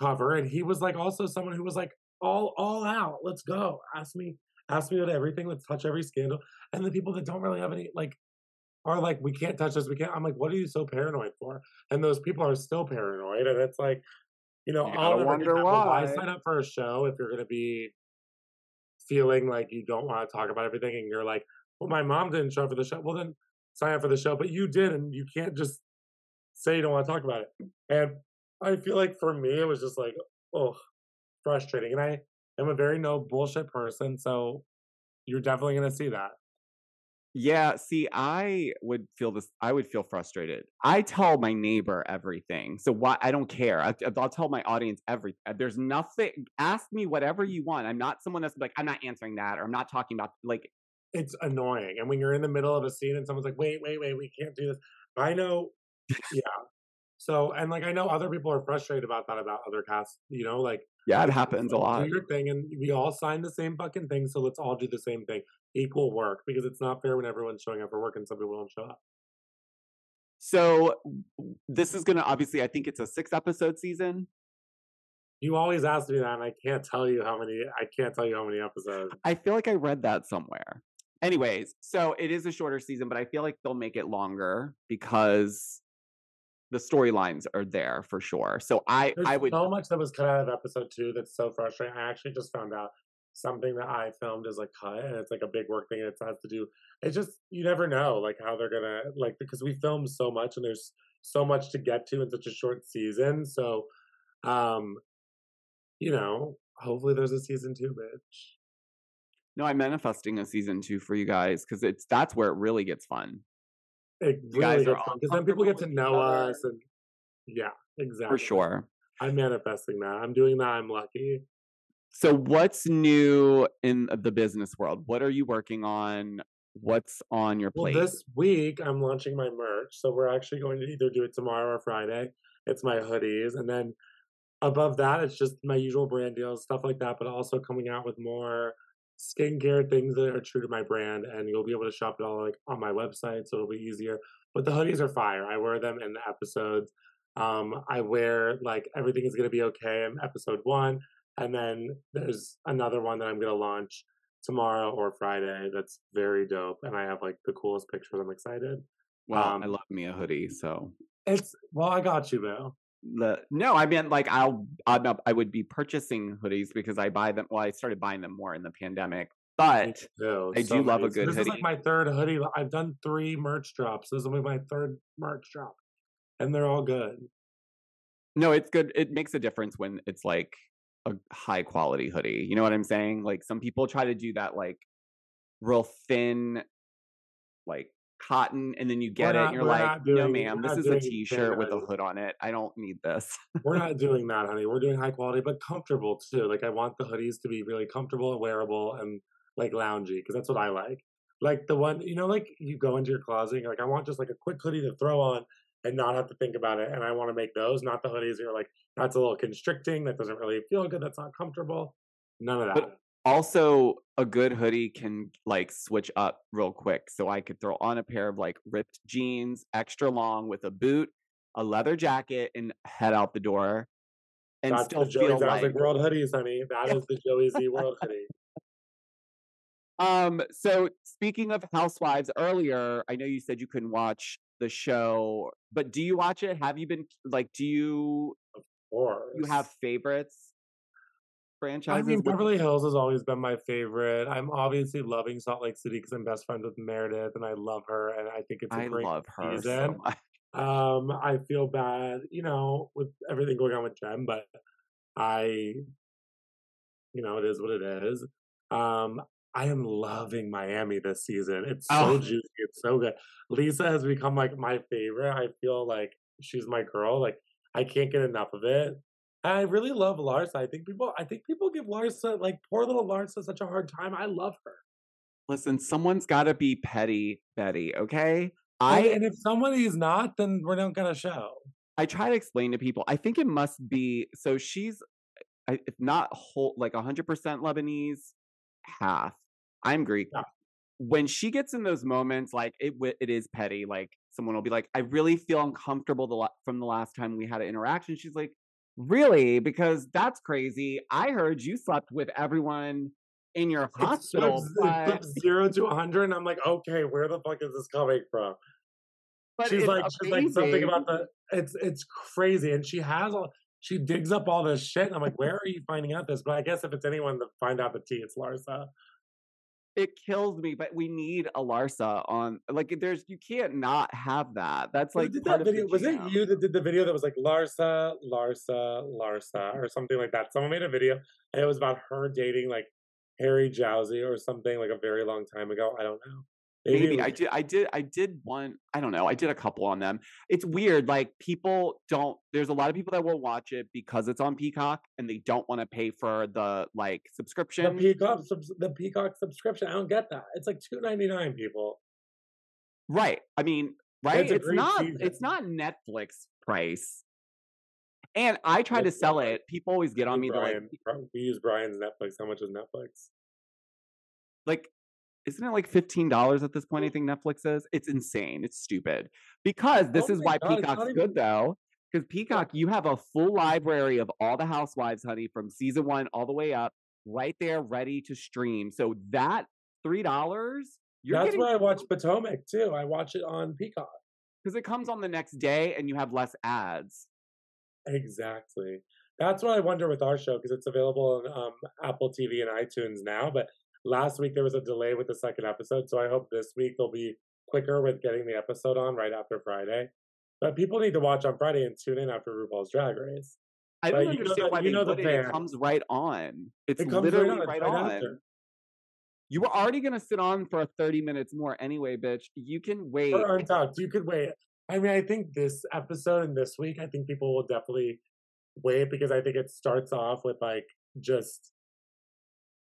cover. And he was like also someone who was like, all all out. Let's go. Ask me, ask me about everything. Let's touch every scandal. And the people that don't really have any like are like, we can't touch this. We can't. I'm like, what are you so paranoid for? And those people are still paranoid. And it's like, you know, you I'll wonder why. why sign up for a show if you're going to be feeling like you don't want to talk about everything, and you're like, well, my mom didn't show up for the show. Well, then sign up for the show, but you did, and you can't just say you don't want to talk about it. And I feel like for me, it was just like, oh, frustrating. And I am a very no bullshit person, so you're definitely going to see that. Yeah, see, I would feel this. I would feel frustrated. I tell my neighbor everything, so why I don't care. I, will tell my audience everything. Uh, there's nothing. Ask me whatever you want. I'm not someone that's like I'm not answering that, or I'm not talking about like. It's annoying, and when you're in the middle of a scene and someone's like, "Wait, wait, wait, we can't do this," I know. yeah. So, and like I know other people are frustrated about that about other casts. You know, like yeah, it happens a lot. Do your thing, and we all sign the same fucking thing. So let's all do the same thing, equal work, because it's not fair when everyone's showing up for work and some people don't show up. So this is gonna obviously. I think it's a six episode season. You always ask me that, and I can't tell you how many. I can't tell you how many episodes. I feel like I read that somewhere. Anyways, so it is a shorter season, but I feel like they'll make it longer because the storylines are there for sure. So I There's I would so much that was cut out of episode two that's so frustrating. I actually just found out something that I filmed is like cut, and it's like a big work thing, and it has to do. It's just you never know like how they're gonna like because we filmed so much, and there's so much to get to in such a short season. So, um, you know, hopefully there's a season two, bitch. no, I'm manifesting a season two for you guys because it's that's where it really gets fun It You guys are because then people get to know us, and yeah, exactly for sure. I'm manifesting that. I'm doing that. I'm lucky. So what's new in the business world? What are you working on? What's on your Well, plate? this week I'm launching my merch, so we're actually going to either do it tomorrow or Friday. It's my hoodies, and then above that, it's just my usual brand deals, stuff like that. But also coming out with more skincare things that are true to my brand, and you'll be able to shop it all like on my website, so it'll be easier. But the hoodies are fire. I wear them in the episodes. Um, I wear like everything is gonna be okay in episode one, and then there's another one that I'm gonna launch tomorrow or Friday. That's very dope, and I have like the coolest pictures. I'm excited. well, I um, love me a hoodie, so It's well, I got you, Bill. The no, I mean like I'll I'm not, I would be purchasing hoodies because I buy them. Well, I started buying them more in the pandemic, but No, I do love a good This is hoodie. like my third hoodie. I've done three merch drops. This will be my third merch drop, and they're all good. no, it's good. It makes a difference when it's like a high quality hoodie. You know what I'm saying? Like some people try to do that like real thin, like cotton, and then you get it and you're like, not no, doing- ma'am, this is a doing t-shirt with a hood on it. I don't need this. We're not doing that, honey. We're doing high quality, but comfortable too. Like I want the hoodies to be really comfortable and wearable and like loungy because that's what I like. Like the one, you know, like you go into your closet, and you're like, I want just like a quick hoodie to throw on and not have to think about it. And I want to make those, not the hoodies. You're like, that's a little constricting. That doesn't really feel good. That's not comfortable. None of that. But also a good hoodie can like switch up real quick so i could throw on a pair of like ripped jeans extra long with a boot a leather jacket and head out the door and That's still the Joey feel like World hoodies, honey. That is the Joey Z World hoodie. um so speaking of housewives earlier i know you said you couldn't watch the show but do you watch it have you been like do you Or you have favorites I mean, Beverly Hills has always been my favorite. I'm obviously loving Salt Lake City because I'm best friends with Meredith, and I love her, and I think it's a i great love her so season. much. Um, I feel bad, you know, with everything going on with Jen, but I, you know, it is what it is. Um, I am loving Miami this season. It's so Oh. juicy. It's so good. Lisa has become like my favorite. I feel like she's my girl. Like I can't get enough of it. And I really love Larsa. I think people, I think people give Larsa, like poor little Larsa, such a hard time. I love her. listen someone's got to be petty betty okay I, i and if somebody's not, then we're not gonna show. I try to explain to people. I think it must be so she's, uh, if not whole, like hundred percent Lebanese, half. I'm Greek. Yeah. When she gets in those moments, like it, it is petty. Like someone will be like, "I really feel uncomfortable the from the last time we had an interaction." She's like, "Really? Because that's crazy. I heard you slept with everyone in your It hospital, flips- it but, flips zero to hundred, and I'm like, okay, where the fuck is this coming from? but she's it's like, she's like something about the. It's it's crazy, and she has all. She digs up all this shit, and I'm like, where are you finding out this? But I guess if it's anyone to find out the tea, it's Larsa. It kills me, but we need a Larsa on. Like, there's you can't not have that. That's like that video? Was it you that did the video that was like Larsa, Larsa, Larsa, or something like that? Someone made a video, and it was about her dating like Harry Jowsey or something like a very long time ago. I don't know. Maybe I did. I did. I did one. I don't know. I did a couple on them. It's weird. Like people don't. There's a lot of people that will watch it because it's on Peacock, and they don't want to pay for the like The subscription. Peacock, the Peacock subscription. I don't get that. It's like two ninety nine. People. right. I mean, right. It's a It's great not. season. It's not Netflix price. And I try to sell it. People always get on me. They're like, we use Brian's Netflix. How much is Netflix? like isn't it like $15 at this point i think netflix is it's insane it's stupid because this Oh is why God, peacock's even- good though Because Peacock, you have a full library of all the housewives, honey, from season one all the way up, right there, ready to stream. So that three dollars, That's getting- where I watch Potomac too. I watch it on Peacock because it comes on the next day and you have less ads. Exactly. That's what I wonder with our show because it's available on um, Apple TV and iTunes now. But last week there was a delay with the second episode, so I hope this week they'll be quicker with getting the episode on right after Friday. But people need to watch on Friday and tune in after RuPaul's Drag Race. I don't understand why you know the it. comes right on. It's it literally right on. Right on. You were already gonna sit on for 30 minutes more anyway, bitch. You can wait. For Untucked, you could wait. I mean, I think this episode and this week, I think people will definitely wait because I think it starts off with like just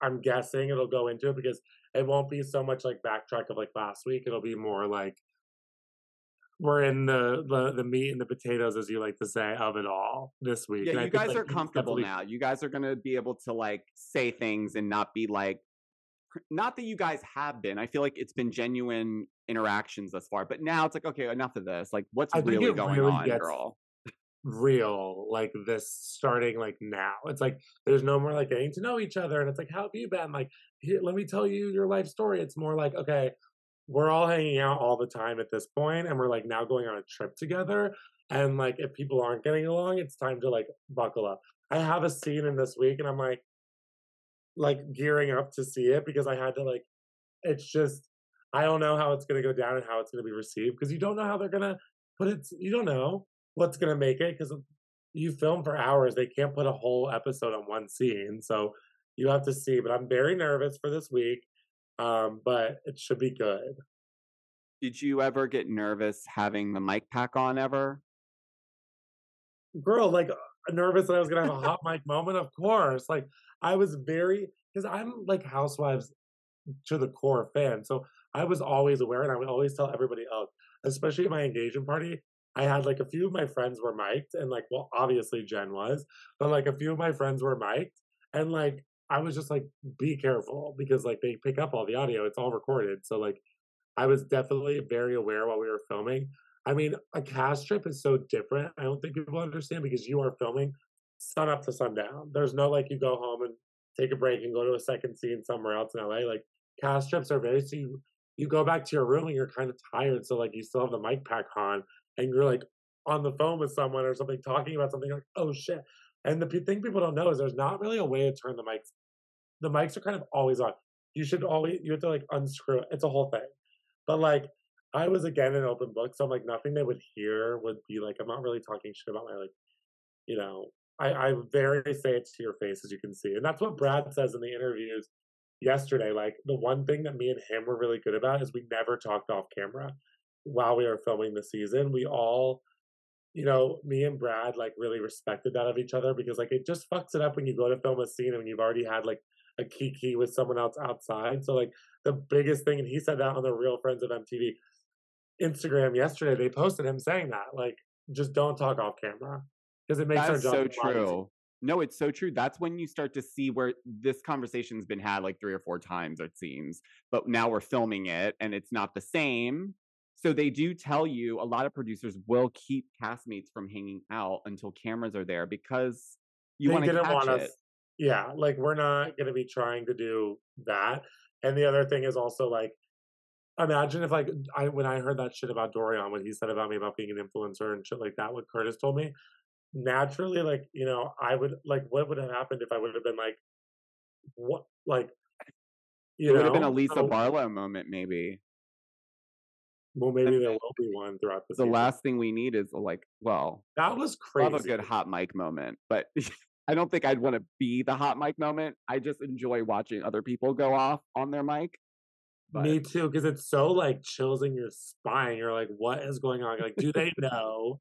I'm guessing it'll go into it because it won't be so much like backtrack of like last week. It'll be more like we're in the, the the meat and the potatoes, as you like to say, of it all this week. Yeah, and you guys think, like, are comfortable now. You guys are gonna be able to like say things and not be like not that you guys have been. I feel like it's been genuine interactions thus far, but now it's like, okay, enough of this. Like, what's really going really on, girl? Real, like this starting like now. It's like there's no more like getting to know each other, and it's like, how have you been? Like, here, let me tell you your life story. It's more like, okay, we're all hanging out all the time at this point, and we're like now going on a trip together. And like, if people aren't getting along, it's time to like buckle up. I have a scene in this week, and I'm like, like gearing up to see it because I had to like it's just I don't know how it's gonna go down and how it's gonna be received because you don't know how they're gonna put it you don't know what's gonna make it because you film for hours they can't put a whole episode on one scene so you have to see but I'm very nervous for this week um but it should be good. Did you ever get nervous having the mic pack on ever? Girl, like nervous that I was gonna have a hot mic moment. Of course, like I was very because I'm like Housewives to the core fan, so I was always aware, and I would always tell everybody else, especially at my engagement party. I had like a few of my friends were mic'd, and like, well, obviously Jen was, but like a few of my friends were mic'd, and like I was just like, be careful because like they pick up all the audio, it's all recorded, so like I was definitely very aware while we were filming. I mean, a cast trip is so different. I don't think people understand because you are filming sun up to sundown. There's no like you go home and take a break and go to a second scene somewhere else in LA. Like cast trips are very so you, you go back to your room and you're kind of tired, so like you still have the mic pack on and you're like on the phone with someone or something talking about something like oh shit. And the thing people don't know is there's not really a way to turn the mics. The mics are kind of always on. You should always you have to like unscrew it. It's a whole thing. But like I was again an open book, so I'm like nothing they would hear would be like I'm not really talking shit about my like, you know, I, I very say it to your face as you can see, and that's what Brad says in the interviews yesterday. Like the one thing that me and him were really good about is we never talked off camera while we were filming the season. We all, you know, me and Brad like really respected that of each other because like it just fucks it up when you go to film a scene and you've already had like a kiki with someone else outside. So like the biggest thing, and he said that on the Real Friends of MTV Instagram yesterday, they posted him saying that, like, just don't talk off camera because it makes That's our job so true. No, it's so true. That's when you start to see where this conversation's been had like three or four times, it seems. But now we're filming it and it's not the same. So they do tell you a lot of producers will keep castmates from hanging out until cameras are there because you want to catch it. Us, yeah, like we're not going to be trying to do that. And the other thing is also like imagine if like I when I heard that shit about Dorion, what he said about me about being an influencer and shit like that, what Curtis told me, naturally, like, you know, I would like what would have happened if I would have been like what like you know, it would have been a Lisa so, Barlow moment, maybe. Well, maybe there will be one throughout the. The season. last thing we need is like, well, that was crazy. Love a good hot mic moment, but I don't think I'd want to be the hot mic moment. I just enjoy watching other people go off on their mic. But... Me too, because it's so like chills in your spine. You're like, what is going on? like, do they know?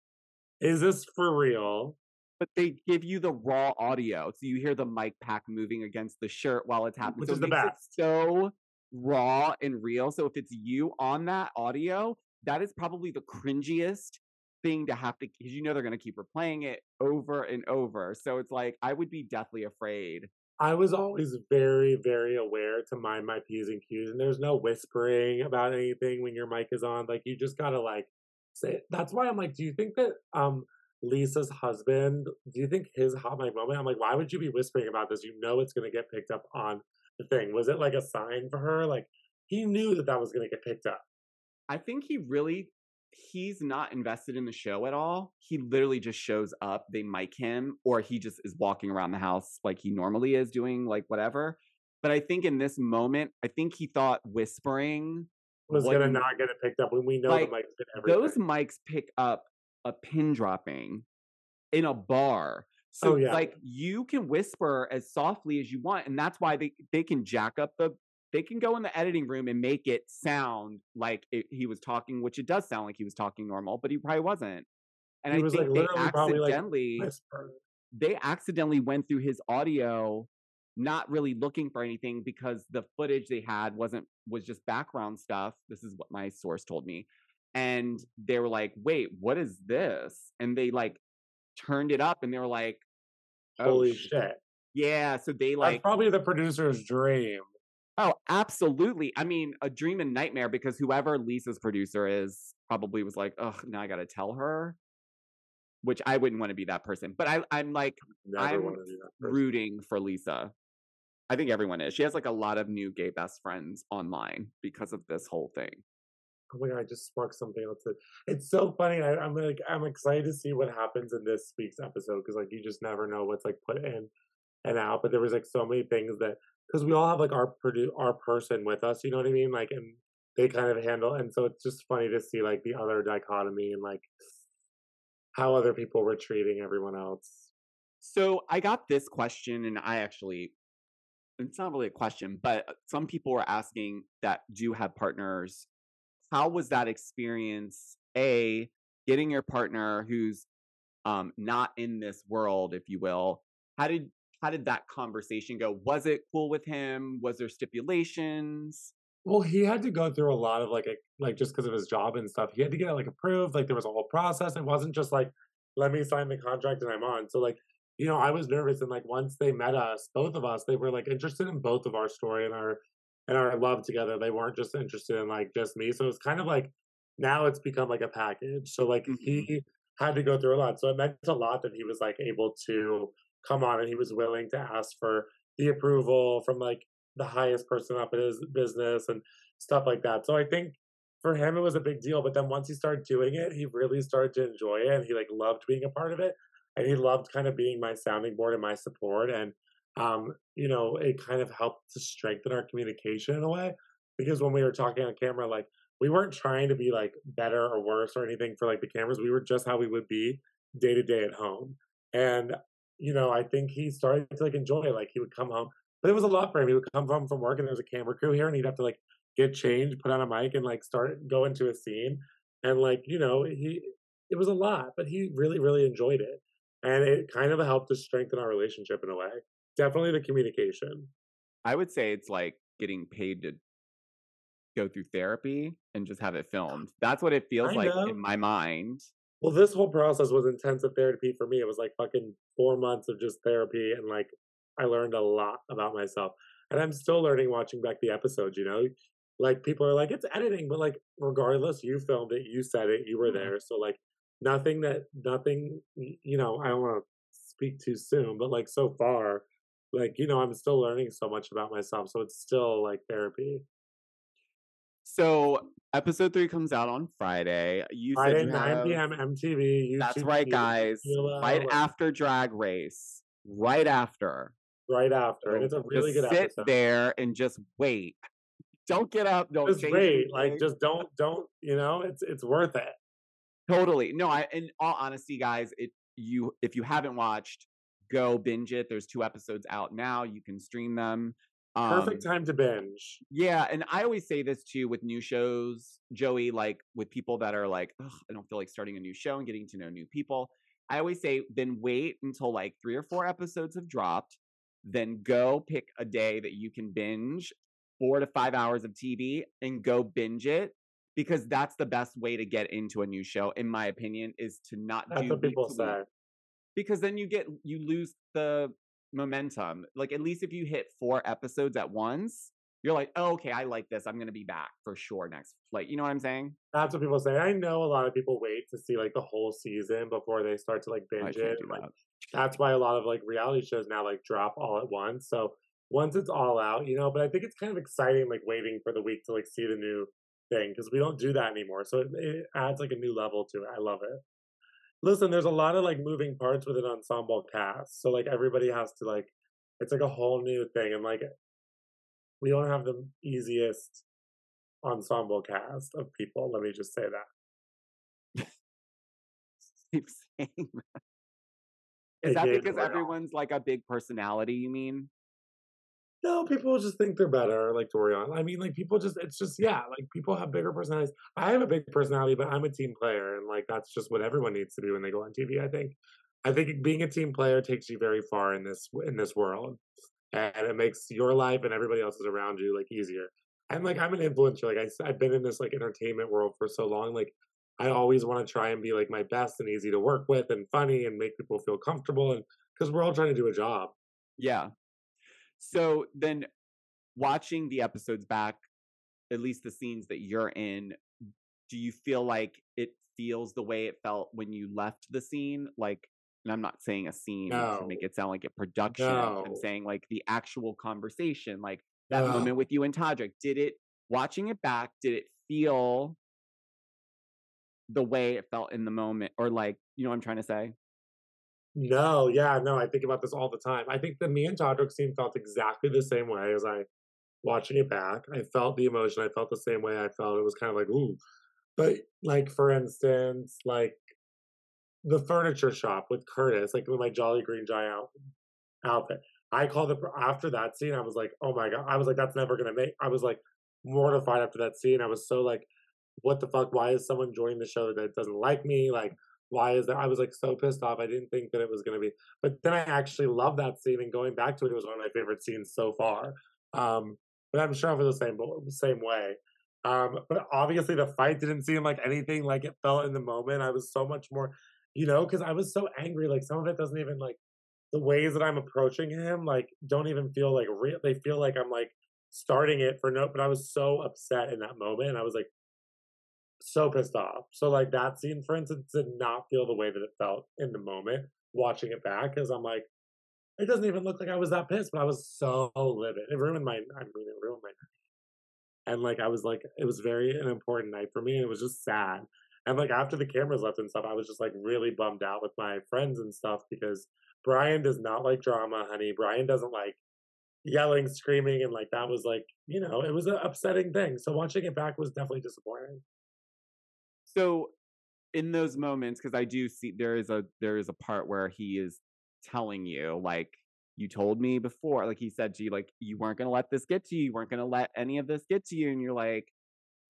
is this for real? But they give you the raw audio, so you hear the mic pack moving against the shirt while it's happening. Which so is the best. so raw and real. So if it's you on that audio, that is probably the cringiest thing to have to because you know they're going to keep replaying it over and over. So it's like I would be deathly afraid I was always very, very aware to mind my P's and Q's, and there's no whispering about anything when your mic is on. Like you just gotta like say. It. That's why I'm like, do you think that um Lisa's husband, do you think his hot mic moment? I'm like, why would you be whispering about this? You know it's going to get picked up on thing. Was it like a sign for her? Like he knew that that was going to get picked up. I think he really he's not invested in the show at all. He literally just shows up, they mic him, or he just is walking around the house like he normally is doing like whatever. But I think in this moment, I think he thought whispering was gonna not get it picked up when we know like, the mics those mics pick up a pin dropping in a bar. Oh, so Oh, yeah. like you can whisper as softly as you want, and that's why they they can jack up the they can go in the editing room and make it sound like it, he was talking, which it does sound like he was talking normal, but he probably wasn't. And He I was, think like, they probably, like, accidentally they accidentally went through his audio not really looking for anything because the footage they had wasn't was just background stuff this is what my source told me and they were like wait what is this and they like turned it up and they were like oh, Holy sh- shit. yeah so they That's like probably the producer's dream. oh absolutely i mean a dream and nightmare because whoever lisa's producer is probably was like oh now i gotta tell her which i wouldn't want to be that person but i i'm like Never I'm wanna do that. person. rooting for Lisa. I think everyone is. She has like a lot of new gay best friends online because of this whole thing. Oh my god, I just sparked something else. It's so funny. I, I'm like, I'm excited to see what happens in this week's episode because like you just never know what's like put in and out. But there was like so many things that because we all have like our produ- our person with us. You know what I mean? Like, and they kind of handle. And so it's just funny to see like the other dichotomy and like how other people were treating everyone else. So I got this question, and I actually, it's not really a question, but uh, some people were asking that do you have partners. How was that experience? A, getting your partner who's um, not in this world, if you will. How did how did that conversation go? Was it cool with him? Was there stipulations? Well, he had to go through a lot of like, a, like just because of his job and stuff. He had to get it like approved. Like there was a whole process. It wasn't just like, let me sign the contract and I'm on. So like, you know, I was nervous. And like once they met us, both of us, they were like interested in both of our story and our and our love together. They weren't just interested in like just me. So it's kind of like now it's become like a package. So like Mhm. he had to go through a lot. So it meant a lot that he was like able to come on and he was willing to ask for the approval from like the highest person up in his business and stuff like that. So I think for him it was a big deal. But then once he started doing it, he really started to enjoy it and he like loved being a part of it. And he loved kind of being my sounding board and my support. And um, you know, it kind of helped to strengthen our communication in a way. Because when we were talking on camera, like we weren't trying to be like better or worse or anything for like the cameras. We were just how we would be day to day at home. And you know, I think he started to like enjoy it. Like he would come home, but it was a lot for him. He would come home from work and there was a camera crew here, and he'd have to like get changed, put on a mic, and like start go into a scene. And like you know, he it was a lot, but he really really enjoyed it, and it kind of helped to strengthen our relationship in a way. Definitely the communication. I would say it's like getting paid to go through therapy and just have it filmed. That's what it feels I like know. in my mind. Well, this whole process was intensive therapy for me. It was like fucking four months of just therapy, and like I learned a lot about myself. And I'm still learning watching back the episodes. You know, like people are like, it's editing, but like regardless, you filmed it, you said it, you were Mhm. there. So like nothing that nothing. You know, I don't want to speak too soon, but like so far, like you know, I'm still learning so much about myself. So it's still like therapy. So episode three comes out on Friday. You Friday, said you 9 have- p.m. MTV. That's right, guys. Right after Drag Race. Right after. right after, and it's a really just good sit episode. Sit there and just wait. Don't get up. Don't just wait like just don't don't you know it's it's worth it Totally. No, I in all honesty, guys, it you if you haven't watched, go binge it. There's two episodes out now. You can stream them. perfect Um, time to binge Yeah, and I always say this too with new shows, Joey, like with people that are like, Ugh, I don't feel like starting a new show and getting to know new people. I always say, then wait until like three or four episodes have dropped, then go pick a day that you can binge four to five hours of TV and go binge it because that's the best way to get into a new show, in my opinion, is to not that's do what people say because then you get you lose the momentum. Like at least if you hit four episodes at once, you're like, oh, okay, I like this. I'm gonna be back for sure next. Like, you know what I'm saying? That's what people say. I know a lot of people wait to see like the whole season before they start to like binge it. do Like, that's why a lot of like reality shows now like drop all at once. So once it's all out, you know, but I think it's kind of exciting like waiting for the week to like see the new thing because we don't do that anymore. So it, it adds like a new level to it. I love it. Listen, there's a lot of like moving parts with an ensemble cast. So like everybody has to like it's like a whole new thing and like we don't have the easiest ensemble cast of people. Let me just say that. Keep saying that. Is that because everyone's like a big personality? You mean? No, people just think they're better, like Dorion. I mean, like people just, it's just, yeah, like people have bigger personalities. I have a big personality, but I'm a team player, and like that's just what everyone needs to be when they go on TV. I think, I think being a team player takes you very far in this in this world, and it makes your life and everybody else's around you like easier. And like I'm an influencer, like I, I've been in this like entertainment world for so long, like I always want to try and be like my best and easy to work with and funny and make people feel comfortable, and because we're all trying to do a job. Yeah. So then watching the episodes back, at least the scenes that you're in, do you feel like it feels the way it felt when you left the scene? Like, and I'm not saying a scene to make it sound like a production. I'm saying like the actual conversation, like that No. moment with you and Todrick. Did it, watching it back, did it feel the way it felt in the moment? Or like, you know what I'm trying to say? No, yeah, no, I think about this all the time. I think the me and Todrick scene felt exactly the same way as I watching it back. I felt the emotion. I felt the same way I felt. It was kind of like, ooh. But like for instance, like the furniture shop with Curtis, like with my Jolly Green Giant out- outfit. I called it after that scene. I was like, oh my god. I was like, that's never gonna make. I was like mortified after that scene. I was so like, what the fuck? Why is someone joining the show that doesn't like me? Like, why is that? I was like so pissed off. I didn't think that it was gonna be. But then I actually love that scene, and going back to it, it was one of my favorite scenes so far. Um, but I'm sure for the same same way. Um, but obviously the fight didn't seem like anything like it felt in the moment. I was so much more, you know, because I was so angry. Like some of it doesn't even like the ways that I'm approaching him, like don't even feel like real. They feel like I'm like starting it for no. But I was so upset in that moment, I was like so pissed off. So like that scene, for instance, did not feel the way that it felt in the moment watching it back, because I'm like, it doesn't even look like I was that pissed, but I was so livid. It ruined my. I mean, it ruined my night. And like I was like, it was very an important night for me, and it was just sad. And like after the cameras left and stuff, I was just like really bummed out with my friends and stuff because Brian does not like drama, honey. Brian doesn't like yelling, screaming, and like that was like, you know, it was an upsetting thing. So watching it back was definitely disappointing. So in those moments, because I do see there is a there is a part where he is telling you, like, you told me before, like he said to you, like, you weren't gonna let this get to you, you weren't gonna let any of this get to you, and you're like,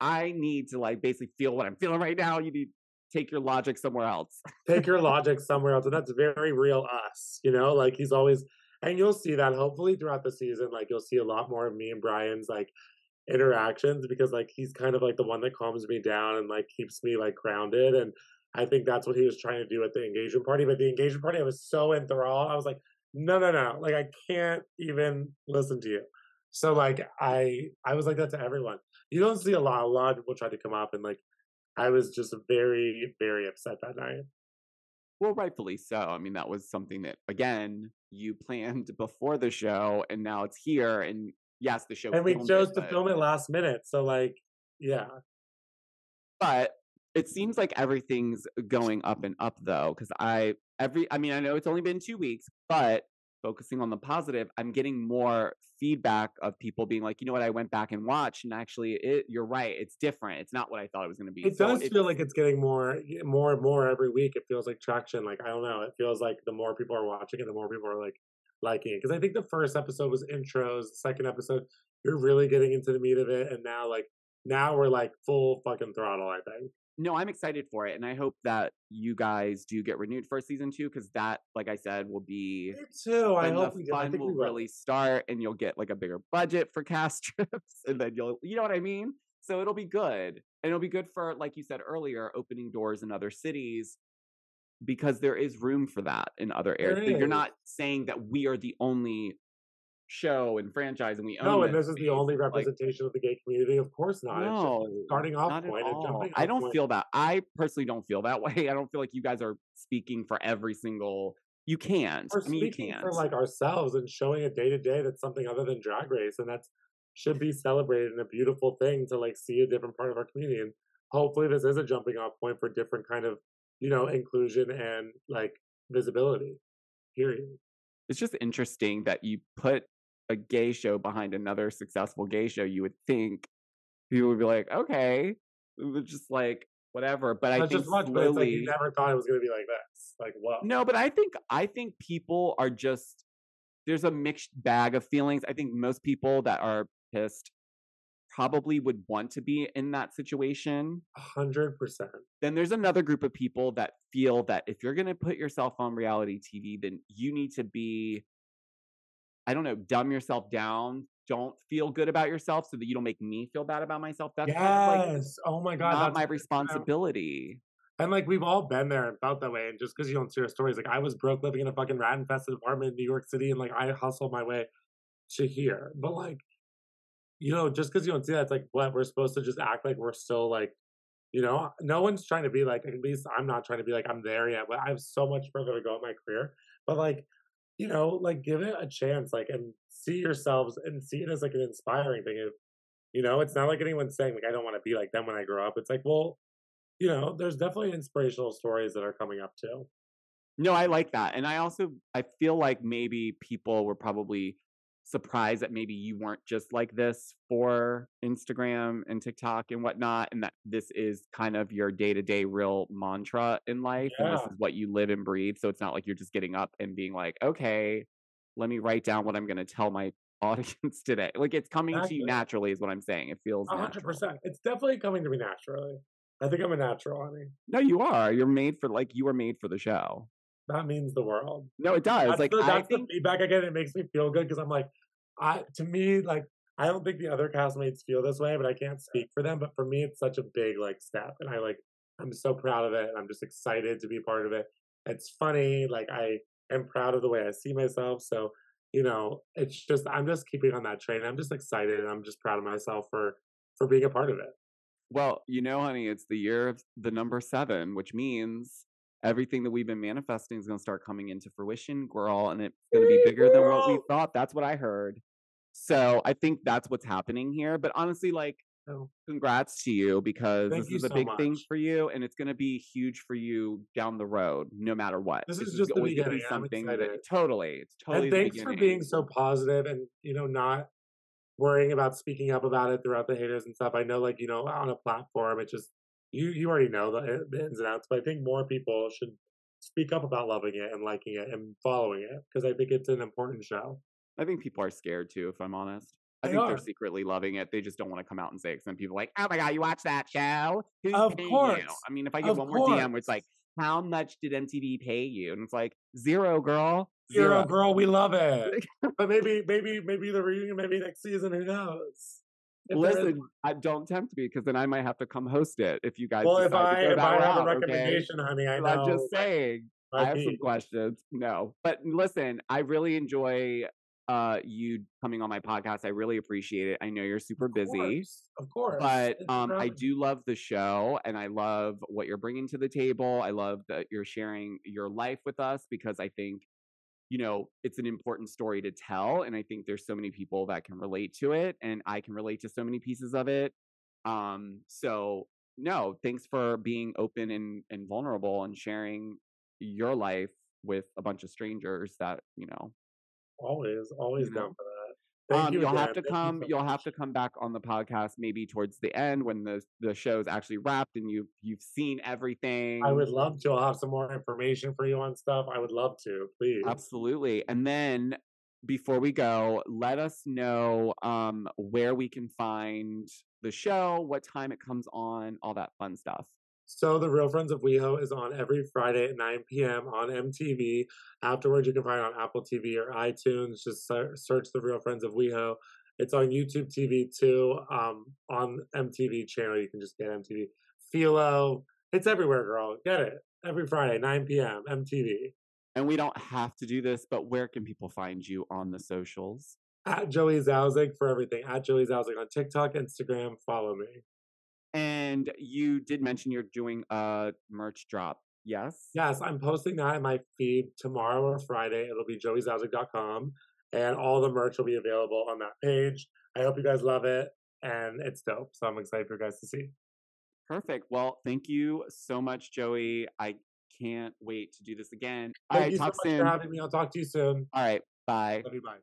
I need to like basically feel what I'm feeling right now. You need to take your logic somewhere else. Take your logic somewhere else. And that's very real us, you know, like he's always and you'll see that hopefully throughout the season, like you'll see a lot more of me and Brian's like interactions because like he's kind of like the one that calms me down and like keeps me like grounded and I think that's what he was trying to do at the engagement party. But the engagement party, I was so enthralled. I was like, no, no, no. Like I can't even listen to you. So like I I was like that to everyone. You don't see a lot. A lot of people try to come up and like I was just very, very upset that night. Well, rightfully so. I mean, that was something that again you planned before the show, and now it's here. And yes, the show And we chose it, to but- film it last minute. So like, yeah. but it seems like everything's going up and up though because i every i mean i know it's only been two weeks but focusing on the positive i'm getting more feedback of people being like you know what i went back and watched and actually it, you're right it's different it's not what i thought it was going to be It So does it's- feel like it's getting more, more and more every week. It feels like traction. Like I don't know. It feels like the more people are watching it, the more people are like liking it. Because I think the first episode was intros. The second episode, you're really getting into the meat of it, and now like now we're like full fucking throttle. I think. no i'm excited for it and i hope that you guys do get renewed for season two because that like i said will be Me too. I hope the we do. I think will we will. really start and you'll get like a bigger budget for cast trips and then you'll you know what i mean so it'll be good and it'll be good for like you said earlier opening doors in other cities because there is room for that in other areas you're not saying that we are the only show and franchise and we own No, and this is the only Like, representation of the gay community. Of course not. No, a starting off point and jumping I don't point. feel that. I personally don't feel that way. I don't feel like you guys are speaking for every single. You can't. We're I mean, you speaking can't. for like ourselves and showing a day to day that's something other than drag race, and that's should be celebrated and a beautiful thing to like see a different part of our community. And hopefully, this is a jumping off point for different kind of you know inclusion and like visibility. Period. it's just interesting that you put a gay show behind another successful gay show. You would think people would be like, okay, it was just like whatever. But I think much, but like slowly, you never thought it was going to be like this. Like what? no, but I think I think people are just there's a mixed bag of feelings. I think most people that are pissed probably would want to be in that situation. hundred percent. Then there's another group of people that feel that if you're going to put yourself on reality TV, then you need to be, I don't know, dumb yourself down. Don't feel good about yourself so that you don't make me feel bad about myself. That's kind of like Yes. oh my god. not my what it's about. responsibility. And like we've all been there and felt that way. And just because you don't see our stories, like I was broke living in a fucking rat infested apartment in New York City, and like I hustled my way to here. But like, you know, just because you don't see that, it's like what we're supposed to just act like we're still like, you know, no one's trying to be like. At least I'm not trying to be like I'm there yet. But I have so much further to go in my career. But like, you know, like give it a chance, like and see yourselves and see it as like an inspiring thing. If you know, it's not like anyone's saying like I don't want to be like them when I grow up. It's like, well, you know, there's definitely inspirational stories that are coming up too. No, I like that. And I also I feel like maybe people were probably surprised that maybe you weren't just like this for Instagram and TikTok and whatnot, and that this is kind of your day-to-day real mantra in life. And this is what you live and breathe. So it's not like you're just getting up and being like, okay, let me write down what I'm gonna tell my audience today. Like it's coming to you naturally, is what I'm saying. It feels A hundred natural. percent. It's definitely coming to me naturally. I think I'm a natural, honey. No, you are. You're made for like you were made for the show. That means the world. No, it does. That's, like the, I that's think the feedback I get. It makes me feel good because I'm like, I to me like I don't think the other castmates feel this way, but I can't speak for them. But for me, it's such a big like step, and I like I'm so proud of it. and I'm just excited to be a part of it. It's funny, like I am proud of the way I see myself. So you know, it's just I'm just keeping on that train. I'm just excited, and I'm just proud of myself for for being a part of it. Well, you know, honey, it's the year of the number seven, which means everything that we've been manifesting is going to start coming into fruition, girl, and it's going to be bigger than what we thought. That's what I heard. So I think that's what's happening here. But honestly, like, So congrats to you because Thank this you is a so big thing for you, and it's going to be huge for you down the road, no matter what. This is just the always gonna be beginning. I'm something that totally, it's totally. and thanks for being so positive and you know not worrying about speaking up about it throughout the haters and stuff. I know, like you know, on a platform, it just you you already know the, eh, the ins and outs, but I think more people should speak up about loving it and liking it and following it because I think it's an important show. I think people are scared too, if I'm honest. I They think are. they're secretly loving it. They just don't want to come out and say it. Some people are like, oh my God, you watch that show? Who's Of paying course. you? I mean, if I get Of one more DM where it's like, how much did MTV pay you? And it's like, zero, girl. Zero girl, we love it. but maybe, maybe, maybe the reunion, maybe next season. Who knows? If Listen, I, don't tempt me because then I might have to come host it if you guys Well, if I if I have a route, okay? recommendation, honey, I. I'm just saying. I have some questions. No, but listen, I really enjoy uh you coming on my podcast. I really appreciate it. I know you're super Of busy. course, of course. but um i do love the show and i love what you're bringing to the table i love that you're sharing your life with us because i think you know it's an important story to tell and i think there's so many people that can relate to it and i can relate to so many pieces of it um so no thanks for being open and and vulnerable and sharing your life with a bunch of strangers that you know Always, always You down for that. Thank um, you you'll again. have to Thank you come. so You will have to come back on the podcast maybe towards the end when the the show's actually wrapped and you've you've seen everything. I would love to. I'll have some more information for you on stuff. I would love to, please. absolutely. And then before we go, let us know um, where we can find the show, what time it comes on, all that fun stuff. So the Real Friends of WeHo is on every Friday at 9 p.m. on MTV. Afterwards, you can find it on Apple TV or iTunes. Just search the Real Friends of WeHo. It's on YouTube TV too. Um, on MTV channel, you can just get MTV. Philo, it's everywhere, girl. Get it every Friday, 9 p.m. MTV. And we don't have to do this, but where can people find you on the socials? At Joey Zauzig for everything. At Joey Zauzig on TikTok, Instagram. Follow me. And you did mention you're doing a merch drop. Yes. Yes, I'm posting that in my feed tomorrow or Friday. It'll be joeyzauzig.com and all the merch will be available on that page. I hope you guys love it and it's dope. So I'm excited for you guys to see. Perfect. Well, thank you so much, Joey. I can't wait to do this again. Thank All right, you talk so much soon. for having me. I'll talk to you soon. All right, bye. Love you. Bye.